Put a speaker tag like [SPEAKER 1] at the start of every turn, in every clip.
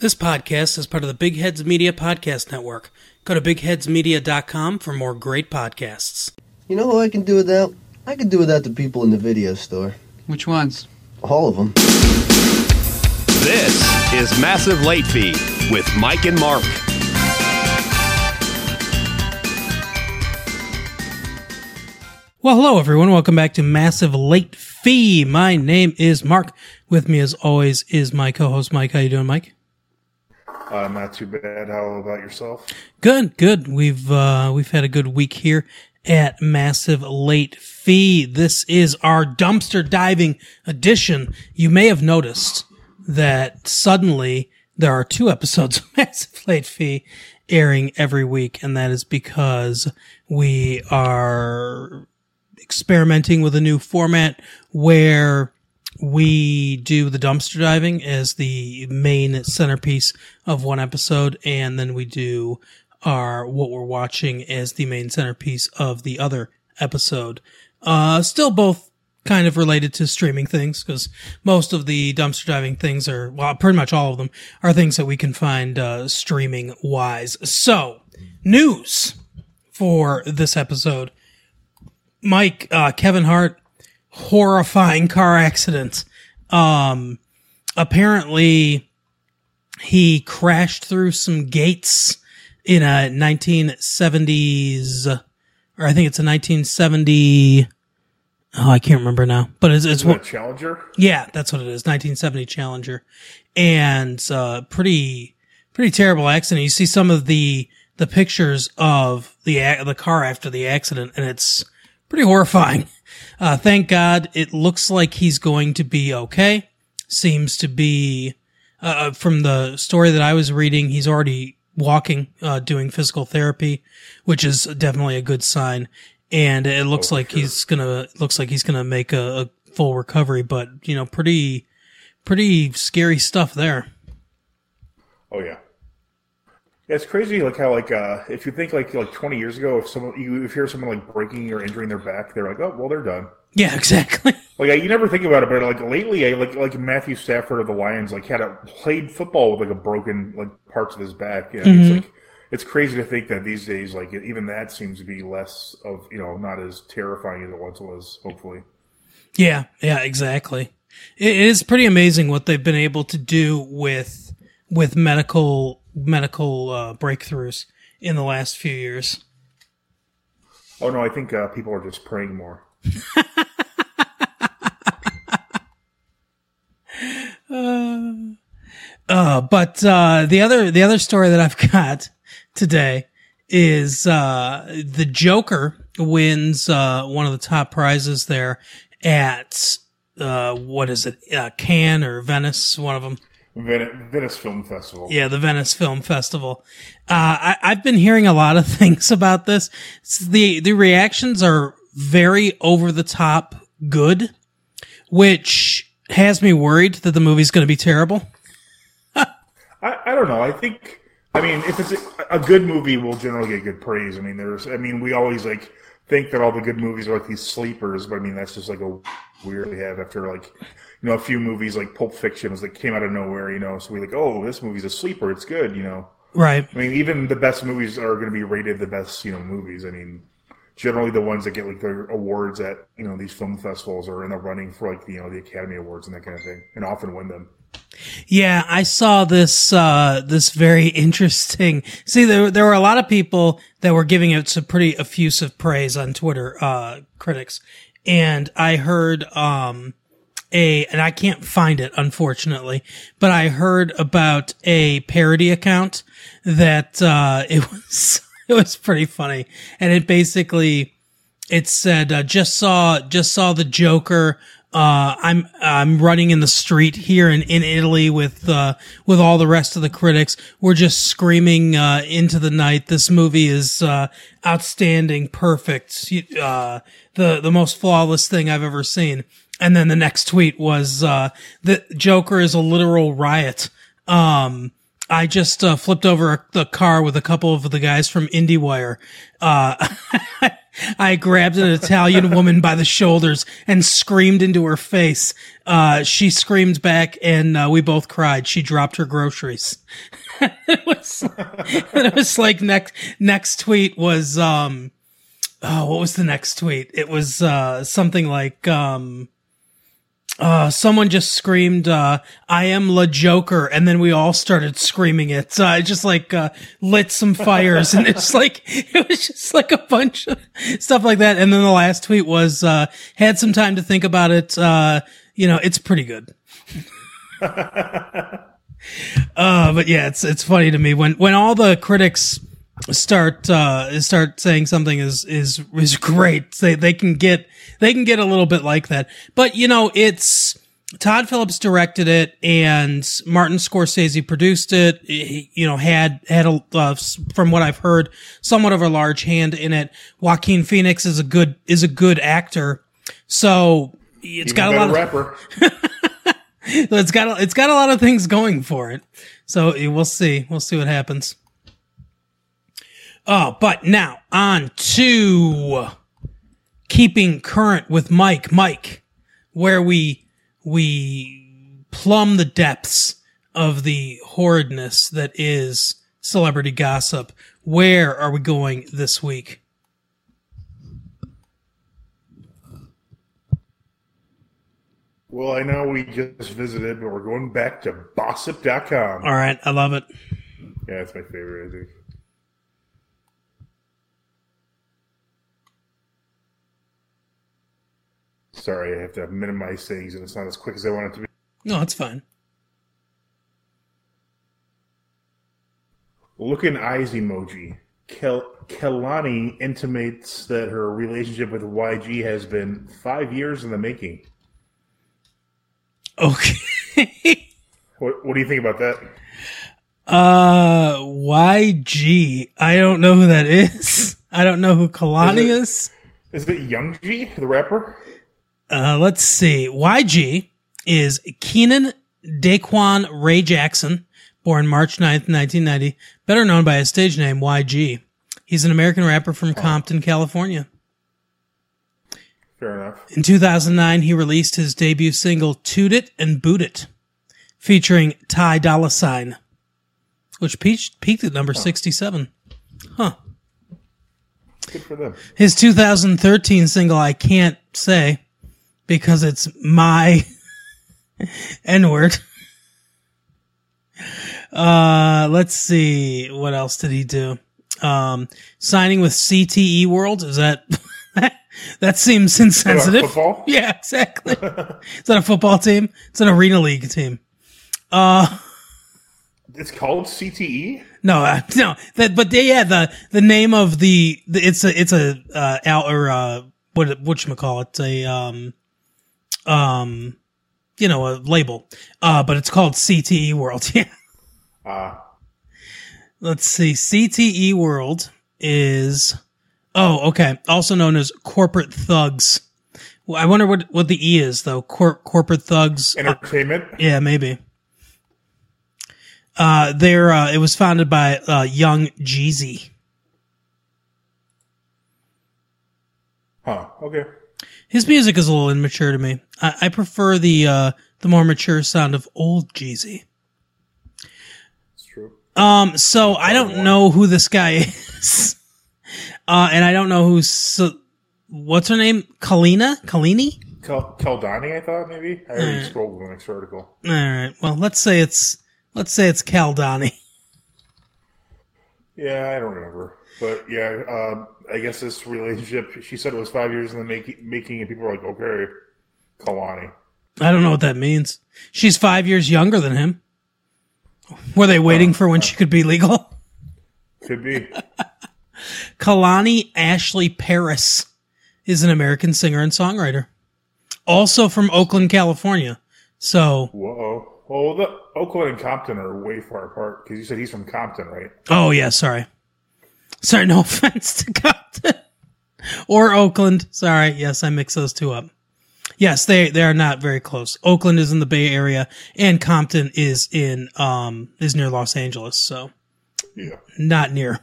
[SPEAKER 1] This podcast is part of the Big Heads Media Podcast Network. Go to bigheadsmedia.com for more great podcasts.
[SPEAKER 2] You know who I can do without? I can do without the people in the video store.
[SPEAKER 3] Which ones?
[SPEAKER 2] All of them.
[SPEAKER 4] This is Massive Late Fee with Mike and Mark.
[SPEAKER 1] Well, hello everyone. Welcome back to Massive Late Fee. My name is Mark. With me, as always, is my co-host Mike. How you doing, Mike?
[SPEAKER 5] Uh, not too bad. How about yourself?
[SPEAKER 1] Good, good. We've uh, we've had a good week here at Massive Late Fee. This is our dumpster diving edition. You may have noticed that suddenly there are two episodes of Massive Late Fee airing every week, and that is because we are experimenting with a new format where we do the dumpster diving as the main centerpiece of one episode, and then we do our what we're watching as the main centerpiece of the other episode. Uh, still both kind of related to streaming things because most of the dumpster diving things are, well, pretty much all of them are things that we can find uh, streaming wise. So, news for this episode. Mike, uh, Kevin Hart, horrifying car accidents. Um, apparently he crashed through some gates in a 1970s, or I think it's a 1970. Oh, I can't remember now, but it's, it's
[SPEAKER 5] Is that Challenger?
[SPEAKER 1] yeah, that's what it is. 1970 Challenger, and uh, pretty pretty terrible accident. You see some of the the pictures of the the car after the accident, and it's pretty horrifying. Uh, thank God, it looks like he's going to be okay. Seems to be uh, from the story that I was reading. He's already walking, uh, doing physical therapy, which is definitely a good sign. And it looks
[SPEAKER 5] Oh,
[SPEAKER 1] like
[SPEAKER 5] sure.
[SPEAKER 1] he's gonna looks like he's gonna make a, a full recovery. But you know, pretty pretty scary stuff there.
[SPEAKER 5] Oh yeah. Yeah, it's crazy. Like how like uh, if you think like like twenty years ago, if someone you if you hear someone like breaking or injuring their back, they're like, oh well, they're done.
[SPEAKER 1] Yeah, exactly.
[SPEAKER 5] Like I, you never think about it, but like lately, I, like like Matthew Stafford of the Lions, like had a played football with like a broken like parts of his back. Yeah,
[SPEAKER 1] Mm-hmm.
[SPEAKER 5] it's like it's crazy to think that these days, like even that seems to be less of you know not as terrifying as it once was. Hopefully.
[SPEAKER 1] Yeah, yeah, exactly. It is pretty amazing what they've been able to do with with medical medical uh, breakthroughs in the last few years.
[SPEAKER 5] Oh no, I think uh, people are just praying more.
[SPEAKER 1] Uh, but uh, the other the other story that I've got today is uh, the Joker wins uh, one of the top prizes there at uh, what is it, uh, Cannes or Venice, one of them.
[SPEAKER 5] Ven- Venice Film Festival.
[SPEAKER 1] Yeah, the Venice Film Festival. Uh, I, I've been hearing a lot of things about this. It's the the reactions are very over the top good, which has me worried that the movie's going to be terrible.
[SPEAKER 5] I, I don't know. I think I mean if it's a, a good movie, will generally get good praise. I mean, there's I mean we always like think that all the good movies are like these sleepers, but I mean that's just like a weird we have after like you know a few movies like Pulp Fiction was like came out of nowhere, you know. So we like oh this movie's a sleeper, it's good, you know.
[SPEAKER 1] Right.
[SPEAKER 5] I mean even the best movies are going to be rated the best you know movies. I mean generally the ones that get like their awards at you know these film festivals are in the running for like you know the Academy Awards and that kind of thing, and often win them.
[SPEAKER 1] Yeah, I saw this uh this very interesting. See, there there were a lot of people that were giving it some pretty effusive praise on Twitter, uh critics. And I heard um a and I can't find it unfortunately, but I heard about a parody account that uh it was it was pretty funny. And it basically it said uh, just saw just saw the Joker. Uh, I'm I'm running in the street here in, in Italy with uh, with all the rest of the critics. We're just screaming uh, into the night. This movie is uh, outstanding, perfect, uh, the the most flawless thing I've ever seen. And then the next tweet was uh, the Joker is a literal riot. Um, I just uh, flipped over the car with a couple of the guys from IndieWire. Uh, I grabbed an Italian woman by the shoulders and screamed into her face. Uh, she screamed back and uh, we both cried. She dropped her groceries. it was, it was like next, next tweet was, um, oh, what was the next tweet? It was, uh, something like, um, uh, someone just screamed, uh, I am La Joker. And then we all started screaming it. Uh, it just like, uh, lit some fires and it's like, it was just like a bunch of stuff like that. And then the last tweet was, uh, had some time to think about it. Uh, you know, it's pretty good. uh, but yeah, it's, it's funny to me when, when all the critics, start uh start saying something is is is great they they can get they can get a little bit like that but you know it's Todd Phillips directed it and Martin Scorsese produced it he, you know had had a uh, from what I've heard somewhat of a large hand in it Joaquin Phoenix is a good is a good actor so it's
[SPEAKER 5] Even
[SPEAKER 1] got a lot of
[SPEAKER 5] rapper.
[SPEAKER 1] it's got a- it's got a lot of things going for it. So we'll see. We'll see what happens. Oh, but now on to keeping current with Mike. Mike, where we we plumb the depths of the horridness that is celebrity gossip. Where are we going this week?
[SPEAKER 5] Well, I know we just visited, but we're going back to Bossip.com.
[SPEAKER 1] All right, I love it.
[SPEAKER 5] Yeah, it's my favorite, I think. Sorry, I have to minimize things, and it's not as quick as I want it to be.
[SPEAKER 1] No, it's fine.
[SPEAKER 5] Look Looking eyes emoji. Kel- Kehlani intimates that her relationship with YG has been five years in the making.
[SPEAKER 1] Okay.
[SPEAKER 5] What, what do you think about that?
[SPEAKER 1] Uh, YG. I don't know who that is. I don't know who Kalani is.
[SPEAKER 5] Is it Young G, the rapper?
[SPEAKER 1] Uh, let's see. YG is Keenon Daequan Ray Jackson, born March 9th, 1990, better known by his stage name YG. He's an American rapper from Compton, California.
[SPEAKER 5] Fair enough.
[SPEAKER 1] In 2009, he released his debut single Toot It and Boot It, featuring Ty Dolla Sign, which peaked, peaked at number 67. Huh.
[SPEAKER 5] Good for them.
[SPEAKER 1] His 2013 single, I Can't Say, because it's my N word. Uh, let's see. What else did he do? Um, signing with CTE World. Is that, that seems insensitive.
[SPEAKER 5] football?
[SPEAKER 1] Yeah, exactly. Is that a football team? It's an arena league team.
[SPEAKER 5] Uh, it's called? CTE?
[SPEAKER 1] No, uh, no, that, but they, yeah, the, the name of the, the it's a, it's a, uh, out, or, uh, what, whatchamacallit, it's a, um, um, you know, a label, uh, but it's called CTE World. Yeah.
[SPEAKER 5] Ah,
[SPEAKER 1] Let's see. CTE World is, oh, okay. Also known as corporate thugs. Well, I wonder what, what the E is though. Cor- corporate thugs.
[SPEAKER 5] entertainment?
[SPEAKER 1] Yeah, maybe. Uh, there, uh, it was founded by, uh, young Jeezy.
[SPEAKER 5] Huh, okay.
[SPEAKER 1] His music is a little immature to me. I, I prefer the, uh, the more mature sound of old Jeezy.
[SPEAKER 5] It's true.
[SPEAKER 1] Um, so I don't know who this guy is. Uh, and I don't know who's, so, what's her name? Kalina? Kalini?
[SPEAKER 5] Kel- Keldani, I thought, maybe? I already scrolled to the next article.
[SPEAKER 1] All right. Well, let's say it's, let's say it's Caldani.
[SPEAKER 5] Yeah, I don't remember. But yeah, um, I guess this relationship, she said it was five years in the making, making and people were like, okay, Kalani.
[SPEAKER 1] I don't know what that means. She's five years younger than him. Were they waiting for when she could be legal?
[SPEAKER 5] Could be.
[SPEAKER 1] Kehlani Ashley Parrish is an American singer and songwriter. Also from Oakland, California. So,
[SPEAKER 5] Whoa. Well, the Oakland and Compton are way far apart because you said he's from Compton, right?
[SPEAKER 1] oh yeah, sorry. Sorry, no offense to Compton or Oakland. Sorry. Yes, I mix those two up. Yes, they, they are not very close. Oakland is in the Bay Area and Compton is in, um, is near Los Angeles. So
[SPEAKER 5] Yeah.
[SPEAKER 1] not near.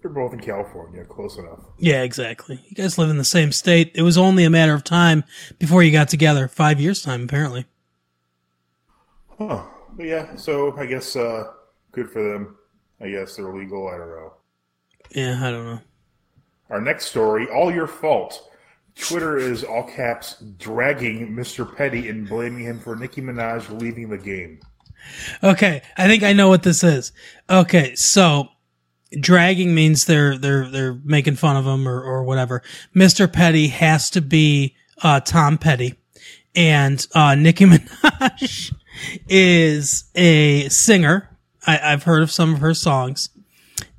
[SPEAKER 5] They're both in California, close enough.
[SPEAKER 1] Yeah, exactly. You guys live in the same state. It was only a matter of time before you got together. Five years time, apparently.
[SPEAKER 5] Huh. Yeah, so I guess uh, good for them. I guess they're legal. I don't know.
[SPEAKER 1] Yeah, I don't know.
[SPEAKER 5] Our next story, all your fault. Twitter is all caps dragging Mr. Petty and blaming him for Nicki Minaj leaving the game.
[SPEAKER 1] Okay, I think I know what this is. Okay, so dragging means they're they're they're making fun of him or or whatever. Mr. Petty has to be uh, Tom Petty, and uh, Nicki Minaj is a singer. I, I've heard of some of her songs,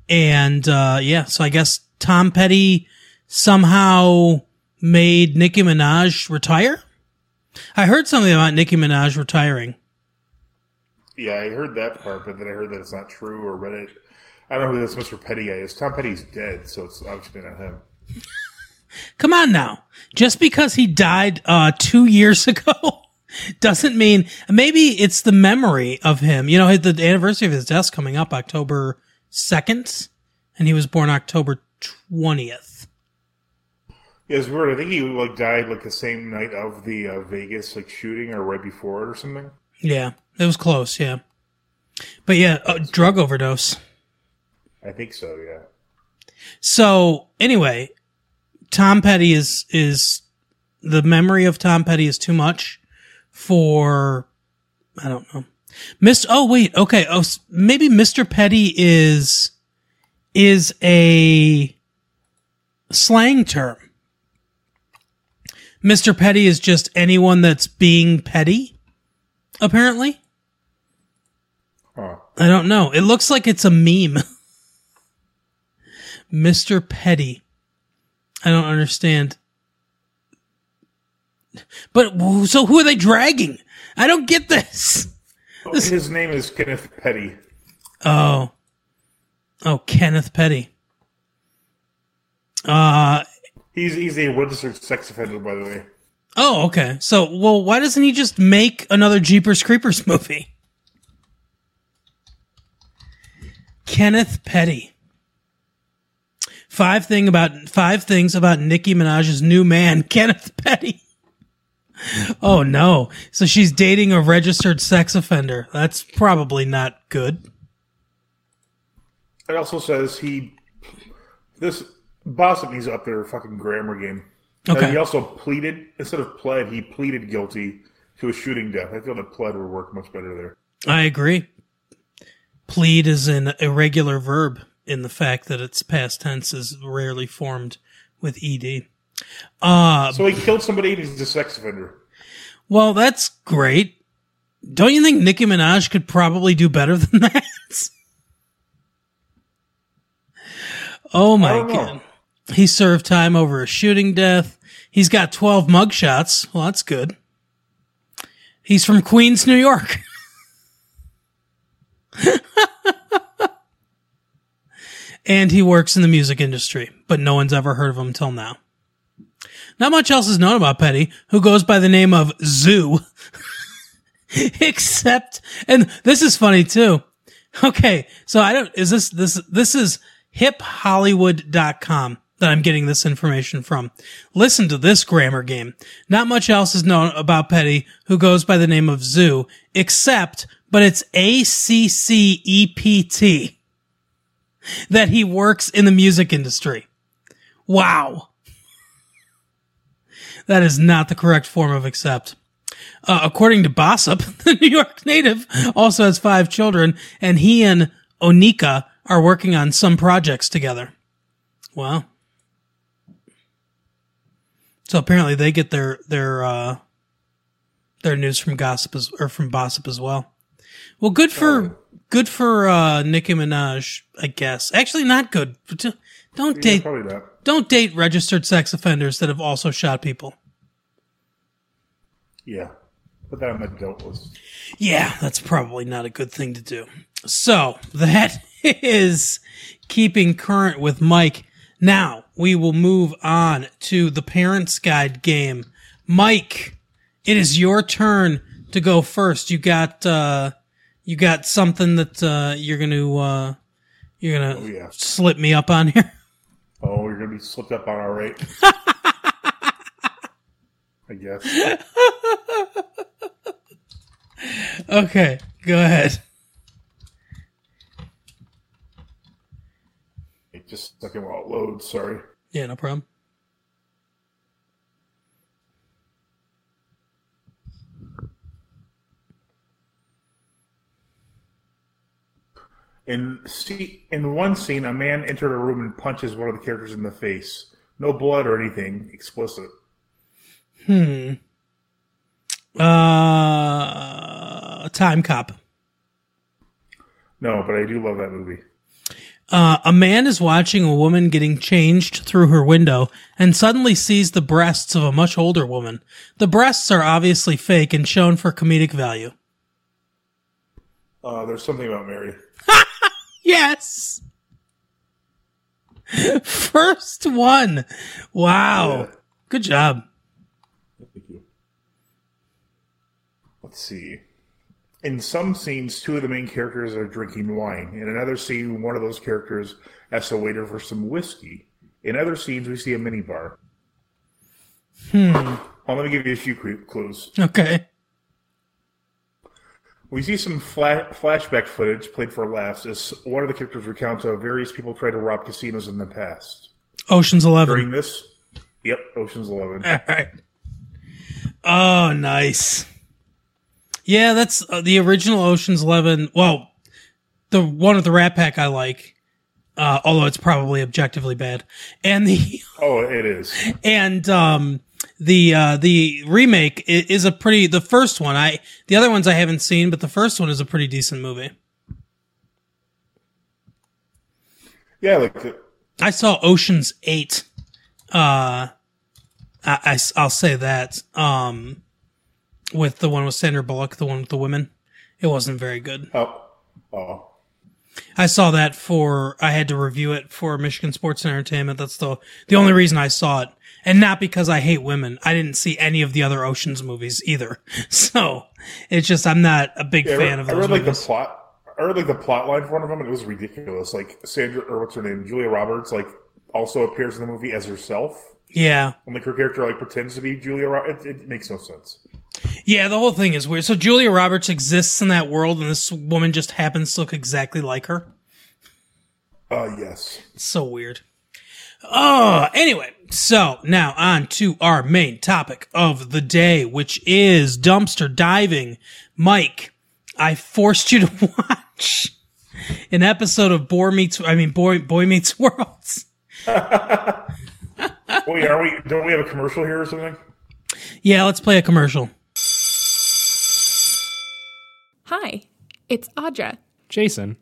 [SPEAKER 1] and uh, yeah, so I guess Tom Petty somehow made Nicki Minaj retire. I heard something about Nicki Minaj retiring.
[SPEAKER 5] Yeah, I heard that part, but then I heard that it's not true or read it. I don't know who this Mr. Petty guy is. Tom Petty's dead, so it's obviously not him.
[SPEAKER 1] Come on now. Just because he died uh, two years ago doesn't mean maybe it's the memory of him. You know, the anniversary of his death coming up October 2nd, and he was born October 20th.
[SPEAKER 5] Yeah, it's weird. I think he like died like the same night of the uh, Vegas like shooting or right before it or something.
[SPEAKER 1] Yeah, it was close, yeah. But yeah, uh, drug overdose.
[SPEAKER 5] I think so. Yeah.
[SPEAKER 1] So anyway, Tom Petty is is the memory of Tom Petty is too much for I don't know. Mr. Oh wait, okay. Oh, maybe Mr. Petty is is a slang term. Mr. Petty is just anyone that's being petty. Apparently,
[SPEAKER 5] Huh.
[SPEAKER 1] I don't know. It looks like it's a meme. Mr. Petty. I don't understand. But so who are they dragging? I don't get this.
[SPEAKER 5] His name is Kenneth Petty.
[SPEAKER 1] Oh. Oh, Kenneth Petty. Uh
[SPEAKER 5] He's he's a registered sex offender, by the way.
[SPEAKER 1] oh, okay. So, well, why doesn't he just make another Jeepers Creepers movie? Kenneth Petty. Five thing about five things about Nicki Minaj's new man, Kenneth Petty. Oh no. So she's dating a registered sex offender. That's probably not good.
[SPEAKER 5] It also says he this to up there fucking grammar game.
[SPEAKER 1] Okay.
[SPEAKER 5] Uh, he also pleaded instead of pled, he pleaded guilty to a shooting death. I feel that pled would work much better there.
[SPEAKER 1] I agree. Plead is an irregular verb in the fact that its past tense is rarely formed with ed. Uh,
[SPEAKER 5] So he killed somebody and he's a sex offender.
[SPEAKER 1] well, that's great. Don't you think Nicki Minaj could probably do better than that? oh my god. He served time over a shooting death. He's got 12 mugshots. Well, that's good. He's from Queens, New York. and he works in the music industry, but no one's ever heard of him till now. Not much else is known about Petty, who goes by the name of Zoo. Except, and this is funny too. Okay, so I don't, is this, this, this is hiphollywood.com that I'm getting this information from. Listen to this grammar game. Not much else is known about Petty, who goes by the name of Zoo, except, but it's A-C-C-E-P-T, that he works in the music industry. Wow. That is not the correct form of accept. Uh, according to Bossip, the New York native also has five children, and he and Onika are working on some projects together. Wow. So apparently they get their their uh, their news from gossip as, or from Bossip as well. Well, good for good for uh, Nicki Minaj, I guess. Actually, not good. Don't
[SPEAKER 5] Yeah,
[SPEAKER 1] date
[SPEAKER 5] probably not.
[SPEAKER 1] Don't date registered sex offenders that have also shot people.
[SPEAKER 5] Yeah. Put that on my guilt list.
[SPEAKER 1] Yeah, that's probably not a good thing to do. So that is keeping current with Mike. Now we will move on to the Parents Guide game. Mike, it is your turn to go first. You got uh, you got something that uh, you're gonna uh, you're gonna
[SPEAKER 5] Oh, yeah.
[SPEAKER 1] slip me up on here.
[SPEAKER 5] Oh, you're gonna be slipped up on our rate. I guess.
[SPEAKER 1] Okay, go ahead.
[SPEAKER 5] It just a second while it loads. Sorry.
[SPEAKER 1] Yeah, no problem.
[SPEAKER 5] In see, in one scene, a man entered a room and punches one of the characters in the face. No blood or anything explicit.
[SPEAKER 1] Hmm. Uh, Timecop.
[SPEAKER 5] No, but I do love that movie.
[SPEAKER 1] Uh, a man is watching a woman getting changed through her window and suddenly sees the breasts of a much older woman. The breasts are obviously fake and shown for comedic value.
[SPEAKER 5] Uh, there's something about Mary.
[SPEAKER 1] Yes. First one. Wow.
[SPEAKER 5] Yeah.
[SPEAKER 1] Good job.
[SPEAKER 5] Thank you. Let's see. In some scenes, two of the main characters are drinking wine. In another scene, one of those characters asks a waiter for some whiskey. In other scenes, we see a minibar. Hmm. Well, let me give you a few clues.
[SPEAKER 1] Okay.
[SPEAKER 5] We see some fla- flashback footage played for laughs as one of the characters recounts how various people tried to rob casinos in the past.
[SPEAKER 1] Ocean's 11.
[SPEAKER 5] During this, yep, Ocean's Eleven.
[SPEAKER 1] All right. Oh, nice. Yeah, that's uh, the original Ocean's Eleven. Well, the one with the Rat Pack I like, uh, although it's probably objectively bad, and the
[SPEAKER 5] Oh, it is.
[SPEAKER 1] and um the uh the remake is a pretty the first one I the other ones I haven't seen, but the first one is a pretty decent movie.
[SPEAKER 5] Yeah, like the,
[SPEAKER 1] I saw Ocean's Eight. Uh, I, I will say that. Um, with the one with Sandra Bullock, the one with the women, it wasn't very good.
[SPEAKER 5] oh, oh,
[SPEAKER 1] I saw that for I had to review it for Michigan Sports and Entertainment. That's the the only reason I saw it, and not because I hate women. I didn't see any of the other Ocean's movies either. So it's just I'm not a big
[SPEAKER 5] Yeah, I
[SPEAKER 1] fan
[SPEAKER 5] read,
[SPEAKER 1] of
[SPEAKER 5] I
[SPEAKER 1] those
[SPEAKER 5] read like the plot. I read like the plot line for one of them, and it was ridiculous. Like Sandra, or what's her name, Julia Roberts, like also appears in the movie as herself,
[SPEAKER 1] yeah,
[SPEAKER 5] and like her character like pretends to be Julia. Roberts. It, it makes no sense.
[SPEAKER 1] Yeah, the whole thing is weird. So Julia Roberts exists in that world, and this woman just happens to look exactly like her.
[SPEAKER 5] Uh, yes.
[SPEAKER 1] It's so weird. Oh, anyway, so now on to our main topic of the day, which is dumpster diving. Mike, I forced you to watch an episode of Boy Meets, I mean, Boy, Boy Meets World.
[SPEAKER 5] Wait, are we? Don't we have a commercial here or something?
[SPEAKER 1] Yeah, let's play a commercial.
[SPEAKER 3] Hi, it's Audra
[SPEAKER 6] Jason.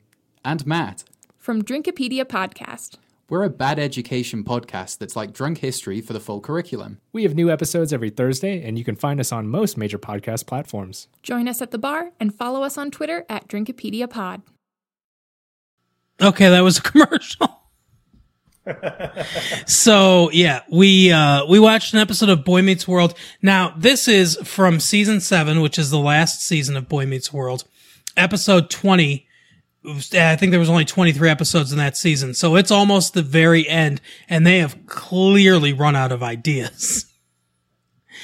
[SPEAKER 7] and Matt.
[SPEAKER 3] from Drinkopedia Podcast.
[SPEAKER 7] We're a bad education podcast that's like drunk history for the full curriculum.
[SPEAKER 6] We have new episodes every Thursday, and you can find us on most major podcast platforms.
[SPEAKER 3] Join us at the bar and follow us on Twitter at Drinkopedia Pod.
[SPEAKER 1] Okay, that was a commercial. so yeah, we uh we watched an episode of Boy Meets World. Now, this is from season 7, which is the last season of Boy Meets World. Episode 20. I think there was only 23 episodes in that season. So it's almost the very end and they have clearly run out of ideas.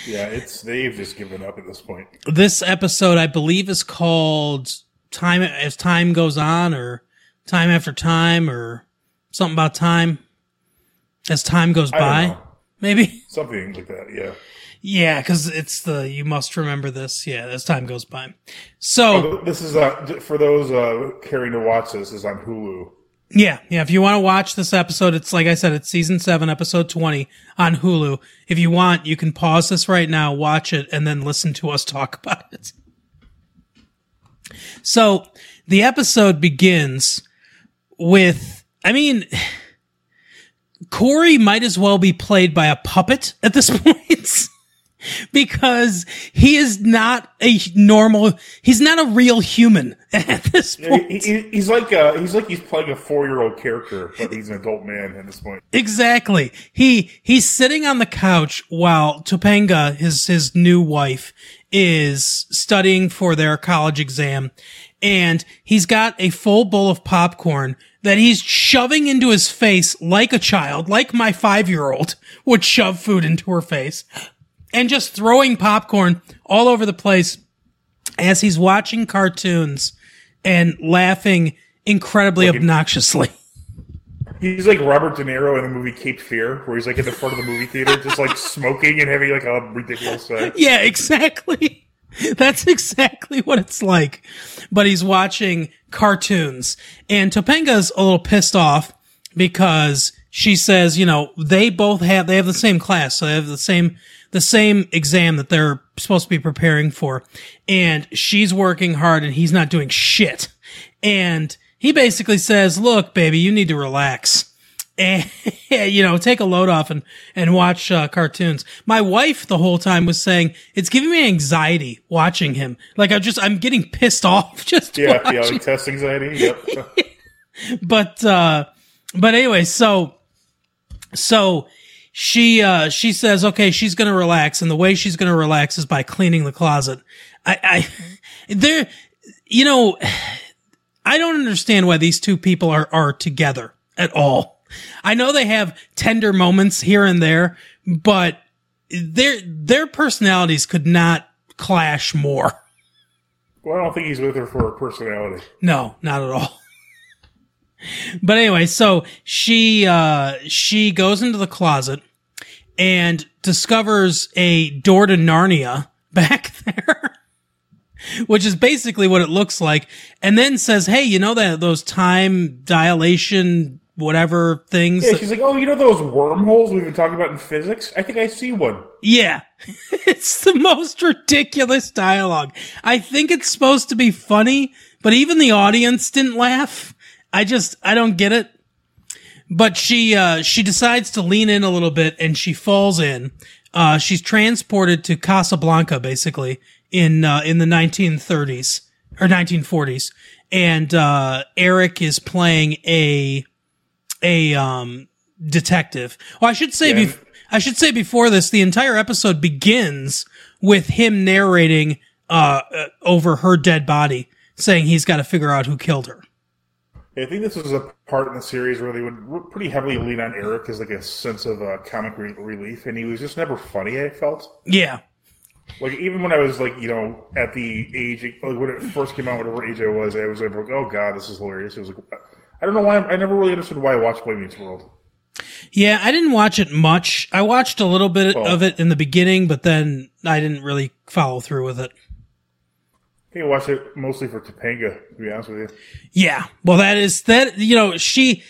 [SPEAKER 5] Yeah, it's they've just given up at this point.
[SPEAKER 1] This episode I believe is called Time as Time Goes On or Time After Time or something about time as time goes by. Maybe.
[SPEAKER 5] Something like that. Yeah.
[SPEAKER 1] Yeah, because it's the you must remember this. Yeah, as time goes by. So
[SPEAKER 5] Oh, This is uh, for those uh, caring to watch this. Is on Hulu.
[SPEAKER 1] yeah, yeah. If you want to watch this episode, it's like I said, it's season seven, episode twenty on Hulu. If you want, you can pause this right now, watch it, and then listen to us talk about it. So the episode begins with, I mean, Corey might as well be played by a puppet at this point. Because he is not a normal, he's not a real human at this point.
[SPEAKER 5] he, he- he's like uh, he's like he's playing a four year old character, but he's an adult man at this point.
[SPEAKER 1] Exactly. He he's sitting on the couch while Topanga, his his new wife, is studying for their college exam, and he's got a full bowl of popcorn that he's shoving into his face like a child, like my five year old would shove food into her face, and just throwing popcorn all over the place as he's watching cartoons and laughing incredibly obnoxiously.
[SPEAKER 5] He's like Robert De Niro in the movie Cape Fear, where he's like in the front of the movie theater, just like smoking and having like a ridiculous.
[SPEAKER 1] Yeah, exactly. That's exactly what it's like. But he's watching cartoons and Topanga's a little pissed off because she says, you know, they both have, they have the same class. So they have the same, the same exam that they're supposed to be preparing for. And she's working hard and he's not doing shit. And he basically says, look, baby, you need to relax and you know take a load off and and watch uh, cartoons my wife the whole time was saying it's giving me anxiety watching him like i just i'm getting pissed off just
[SPEAKER 5] yeah,
[SPEAKER 1] watching.
[SPEAKER 5] yeah, test anxiety. Yep.
[SPEAKER 1] but uh but anyway so so she uh she says okay she's gonna relax and the way she's gonna relax is by cleaning the closet i i there you know i don't understand why these two people are are together at all i know they have tender moments here and there but their their personalities could not clash more
[SPEAKER 5] well, I don't think he's with her for her personality.
[SPEAKER 1] no, not at all. But anyway, so she uh she goes into the closet and discovers a door to Narnia back there. Which is basically what it looks like, and then says, "Hey, you know that those time dilation, whatever things?
[SPEAKER 5] Yeah, she's like, oh, you know those wormholes we've been talking about in physics? I think I see one.
[SPEAKER 1] Yeah. it's the most ridiculous dialogue. I think it's supposed to be funny, but even the audience didn't laugh. I just, I don't get it. But she, uh, she decides to lean in a little bit and she falls in. Uh, she's transported to Casablanca, basically, in, uh, in the 1930s or 1940s. And, uh, Eric is playing a, a, um, detective. Well, I should say,
[SPEAKER 5] Yeah.
[SPEAKER 1] bef- I should say before this, the entire episode begins with him narrating uh, uh, over her dead body, saying he's got to figure out who killed her.
[SPEAKER 5] I think this was a part in the series where they would pretty heavily lean on Eric as like a sense of uh, comic re- relief, and he was just never funny. I felt
[SPEAKER 1] Yeah,
[SPEAKER 5] like even when I was like you know at the age like when it first came out, whatever age I was, I was like, oh god, this is hilarious. It was like I don't know why I never really understood why I watched Boy Meets World.
[SPEAKER 1] yeah. I didn't watch it much. I watched a little bit of it in the beginning, but then I didn't really follow through with it.
[SPEAKER 5] I watched it mostly for Topanga, to be honest with you.
[SPEAKER 1] Yeah. Well, that is that, you know, she,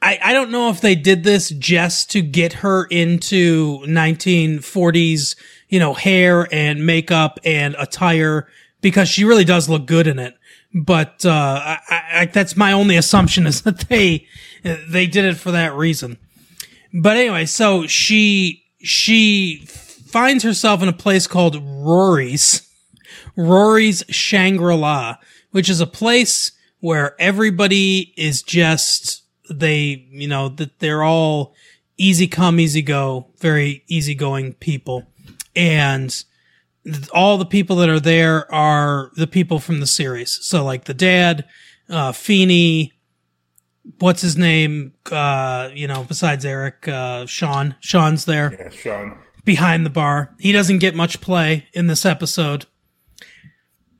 [SPEAKER 1] I, I don't know if they did this just to get her into 1940s, you know, hair and makeup and attire because she really does look good in it. But, uh, I, I, I- that's my only assumption is that they, they did it for that reason. But anyway, so she, she finds herself in a place called Rory's. Rory's Shangri-La, which is a place where everybody is just, they, you know, that they're all easy come, easy go, very easygoing people. And all the people that are there are the people from the series. So like the dad, uh, Feeney, what's his name? Uh, you know, besides Eric, uh, Sean, Sean's there
[SPEAKER 5] Yeah, Sean.
[SPEAKER 1] behind the bar. He doesn't get much play in this episode.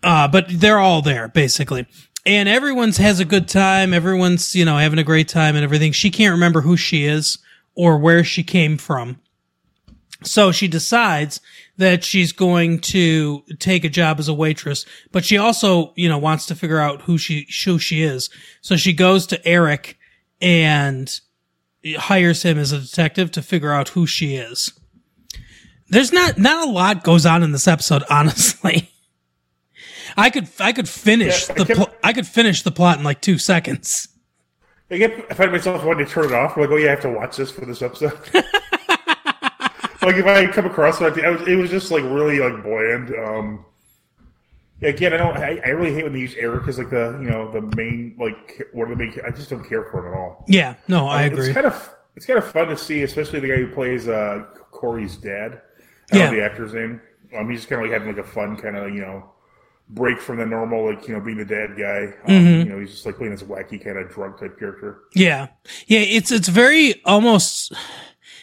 [SPEAKER 1] Uh, but they're all there basically. And everyone's has a good time. Everyone's, you know, having a great time and everything. She can't remember who she is or where she came from. So she decides that she's going to take a job as a waitress, but she also, you know, wants to figure out who she, who she is. So she goes to Eric and hires him as a detective to figure out who she is. There's not not a lot goes on in this episode, honestly. I could I could finish
[SPEAKER 5] Yeah, I
[SPEAKER 1] the
[SPEAKER 5] kept-
[SPEAKER 1] pl- I could finish the plot in like two seconds.
[SPEAKER 5] I get I find myself wanting to turn it off. I'm like, oh yeah, I have to watch this for this episode. like if I come across it, I was, it was just like really like bland. Um, again, I don't. I, I really hate when they use Eric as like the you know the main like one of the main. I just don't care for it at all.
[SPEAKER 1] Yeah, no, I
[SPEAKER 5] It's
[SPEAKER 1] agree.
[SPEAKER 5] kind of it's kind of fun to see, especially the guy who plays uh, Corey's dad. I don't know
[SPEAKER 1] Yeah.
[SPEAKER 5] the actor's name. Um, he's just kind of like having like a fun kind of you know break from the normal, like you know, being the dad guy. Um,
[SPEAKER 1] Mm-hmm.
[SPEAKER 5] You know, he's just like playing this wacky kind of drug type character.
[SPEAKER 1] Yeah, yeah. It's it's very almost.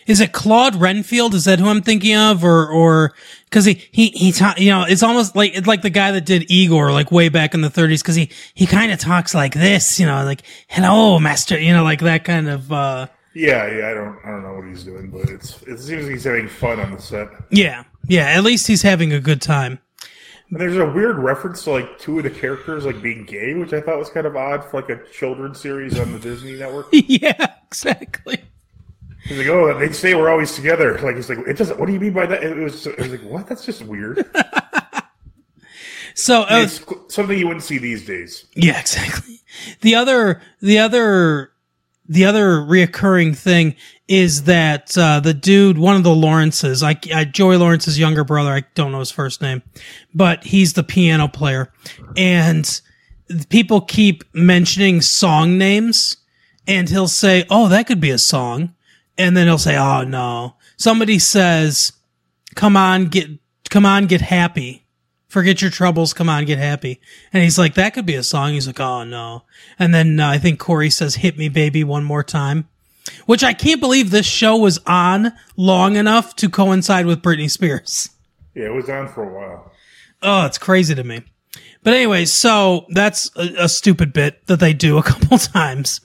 [SPEAKER 1] Is it Claude Renfield? Is that who I'm thinking of, or or because he he he ta- you know it's almost like it's like the guy that did Igor like way back in the 30s because he he kind of talks like this, you know, like hello master, you know, like that kind of. uh
[SPEAKER 5] Yeah, yeah. I don't, I don't know what he's doing, but it's it seems like he's having fun on the set.
[SPEAKER 1] Yeah, yeah. At least he's having a good time.
[SPEAKER 5] There's a weird reference to like two of the characters like being gay, which I thought was kind of odd for like a children's series on the Disney network.
[SPEAKER 1] yeah, exactly.
[SPEAKER 5] He's like, oh, they say we're always together. Like, he's like, it doesn't. What do you mean by that? It was, it was like, what? That's just weird.
[SPEAKER 1] So uh,
[SPEAKER 5] it's something you wouldn't see these days.
[SPEAKER 1] Yeah, exactly. The other, the other, the other reoccurring thing is that uh, the dude, one of the Lawrences, I, I Joey Lawrence's younger brother, I don't know his first name, but he's the piano player, and people keep mentioning song names, and he'll say, "Oh, that could be a song," and then he'll say, "Oh no." Somebody says, "Come on, get, come on, get happy." Forget your troubles, come on, get happy. And he's like, that could be a song. He's like, oh no. And then uh, I think Corey says, hit me baby one more time, which I can't believe this show was on long enough to coincide with Britney Spears.
[SPEAKER 5] Yeah, it was on for a while.
[SPEAKER 1] Oh, it's crazy to me. But anyway, so that's a, a stupid bit that they do a couple times.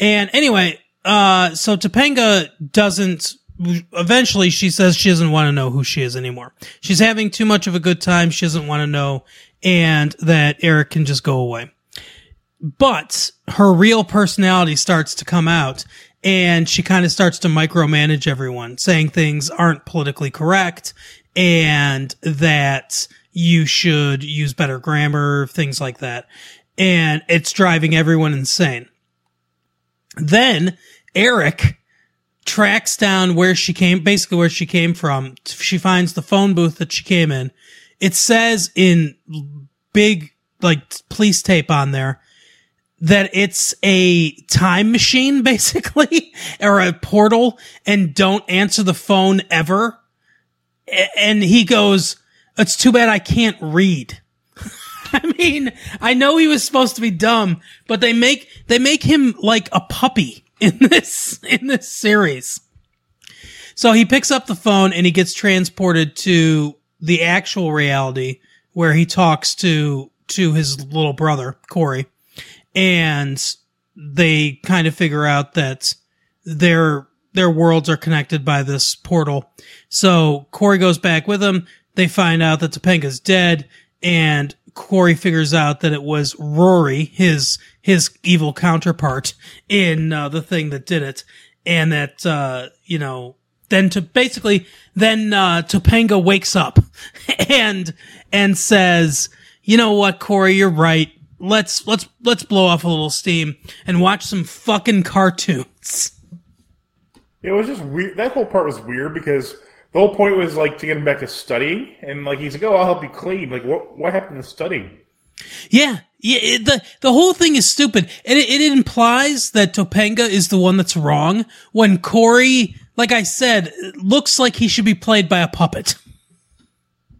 [SPEAKER 1] And anyway, uh, so Topanga doesn't, eventually she says she doesn't want to know who she is anymore. She's having too much of a good time. She doesn't want to know and that Eric can just go away. But her real personality starts to come out and she kind of starts to micromanage everyone, saying things aren't politically correct and that you should use better grammar, things like that. And it's driving everyone insane. Then Eric tracks down where she came, basically where she came from. She finds the phone booth that she came in. It says in big, like, police tape on there that it's a time machine, basically, or a portal, and don't answer the phone ever. And he goes, It's too bad I can't read. I mean, I know he was supposed to be dumb, but they make they make him like a puppy in this in this series. So he picks up the phone and he gets transported to the actual reality where he talks to to his little brother Corey, and they kind of figure out that their their worlds are connected by this portal. So Corey goes back with him. They find out that Topanga's dead, and Corey figures out that it was Rory, his his evil counterpart in uh, the thing that did it, and that uh, you know then to basically then uh, Topanga wakes up and and says, you know what, Corey, you're right. Let's let's let's blow off a little steam and watch some fucking cartoons.
[SPEAKER 5] It was just weird. That whole part was weird because the whole point was like to get him back to studying, and like he's like, "Oh, I'll help you clean." Like, what? What happened to studying?
[SPEAKER 1] Yeah, yeah. It, the the whole thing is stupid, and it, it implies that Topanga is the one that's wrong when Corey, like I said, looks like he should be played by a puppet.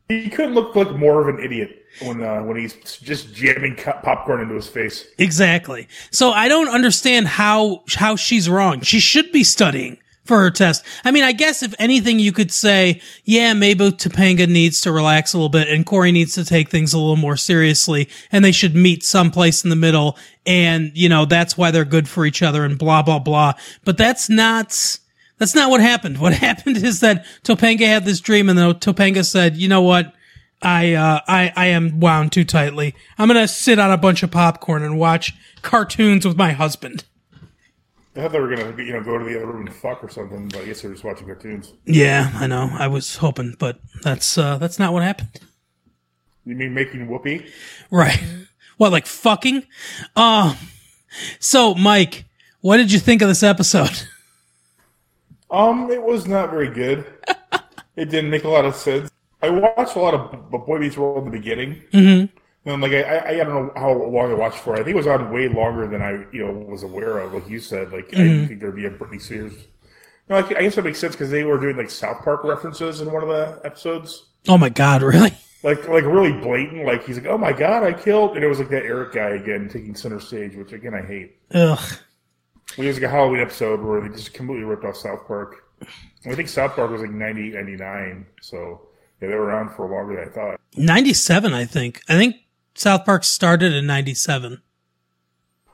[SPEAKER 5] He couldn't look like more of an idiot when uh, when he's just jamming popcorn into his face.
[SPEAKER 1] Exactly. So I don't understand how how she's wrong. She should be studying for her test. I mean, I guess if anything, you could say, yeah, maybe Topanga needs to relax a little bit, and Corey needs to take things a little more seriously, and they should meet someplace in the middle, and you know that's why they're good for each other, and blah blah blah. But that's not. That's not what happened. What happened is that Topanga had this dream, and then Topanga said, "You know what? I uh, I I am wound too tightly. I'm gonna sit on a bunch of popcorn and watch cartoons with my husband."
[SPEAKER 5] I thought they were gonna, you know, go to the other room and fuck or something, but I guess they're just watching cartoons.
[SPEAKER 1] Yeah, I know. I was hoping, but that's uh, that's not what happened.
[SPEAKER 5] You mean making whoopee?
[SPEAKER 1] Right? What, like fucking? Uh, so Mike, what did you think of this episode?
[SPEAKER 5] Um, it was not very good. it didn't make a lot of sense. I watched a lot of B- Boy Meets World in the beginning. Mm-hmm. And like I, I, I don't know how long I watched for. I think it was on way longer than I, you know, was aware of. Like you said, like I didn't think there'd be a Britney Spears. No, like, I guess that makes sense because they were doing like South Park references in one of the episodes.
[SPEAKER 1] Oh my god, really?
[SPEAKER 5] like like really blatant. Like he's like, "Oh my god, I killed," and it was like that Eric guy again taking center stage, which again I hate.
[SPEAKER 1] Ugh.
[SPEAKER 5] It was like a Halloween episode where they just completely ripped off South Park. I think South Park was like 98, 99, so yeah, they were around for longer than I thought.
[SPEAKER 1] 97, I think. I think South Park started in 97.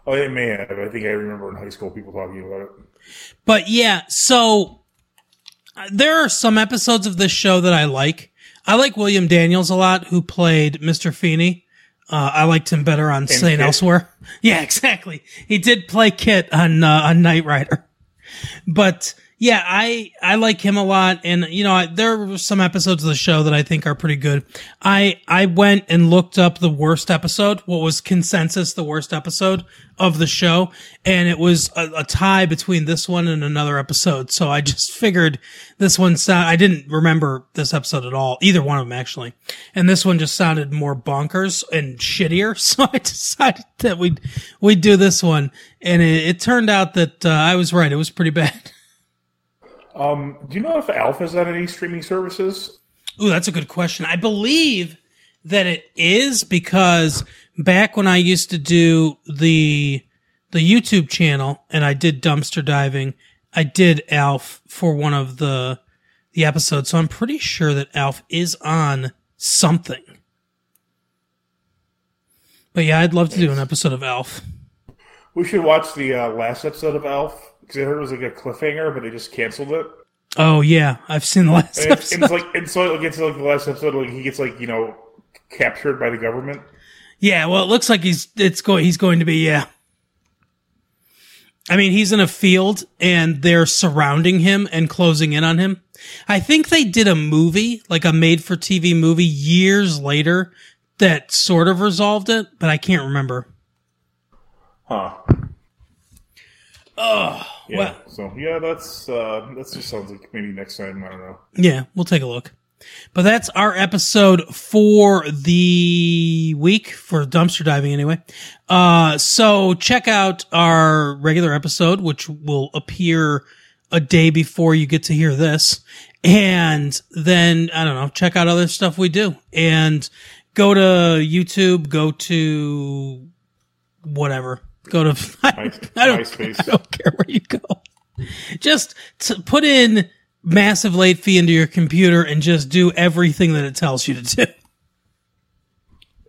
[SPEAKER 5] Oh, they may have. I think I remember in high school people talking about it.
[SPEAKER 1] But yeah, so uh, there are some episodes of this show that I like. I like William Daniels a lot, who played Mr. Feeney. Uh, I liked him better on St. Elsewhere. Yeah, exactly. He did play KITT on uh, on Knight Rider, but yeah, I I like him a lot, and you know I, there were some episodes of the show that I think are pretty good. I I went and looked up the worst episode, what was consensus the worst episode of the show, and it was a, a tie between this one and another episode. So I just figured this one sound. I didn't remember this episode at all, either one of them actually, and this one just sounded more bonkers and shittier. So I decided that we'd we'd do this one, and it, it turned out that uh, I was right. It was pretty bad.
[SPEAKER 5] Um, do you know if Alf is on any streaming services?
[SPEAKER 1] Ooh, that's a good question. I believe that it is because back when I used to do the the YouTube channel and I did dumpster diving, I did Alf for one of the the episodes. So I'm pretty sure that Alf is on something. But yeah, I'd love to do an episode of Alf.
[SPEAKER 5] We should watch the uh, last episode of Alf because I heard it was like a cliffhanger, but they just canceled it.
[SPEAKER 1] Oh yeah, I've seen the last
[SPEAKER 5] And it's, and
[SPEAKER 1] episode.
[SPEAKER 5] it's like, and so it gets to like the last episode, like he gets like you know captured by the government.
[SPEAKER 1] Yeah, well, it looks like he's it's going he's going to be yeah. I mean, he's in a field and they're surrounding him and closing in on him. I think they did a movie, like a made for TV movie years later that sort of resolved it, but I can't remember.
[SPEAKER 5] Huh.
[SPEAKER 1] Oh,
[SPEAKER 5] Yeah.
[SPEAKER 1] well,
[SPEAKER 5] So yeah, that's uh that just sounds like maybe next time. I don't know.
[SPEAKER 1] yeah, we'll take a look. But that's our episode for the week for dumpster diving anyway. Uh, so check out our regular episode, which will appear a day before you get to hear this. And then, I don't know, check out other stuff we do and go to YouTube, go to whatever, go to, I, I don't,
[SPEAKER 5] MySpace.
[SPEAKER 1] I don't care where you go. Just put in massive late fee into your computer and just do everything that it tells you to do.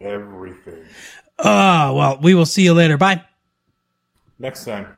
[SPEAKER 5] Everything.
[SPEAKER 1] Ah, well, we will see you later. Bye.
[SPEAKER 5] Next time.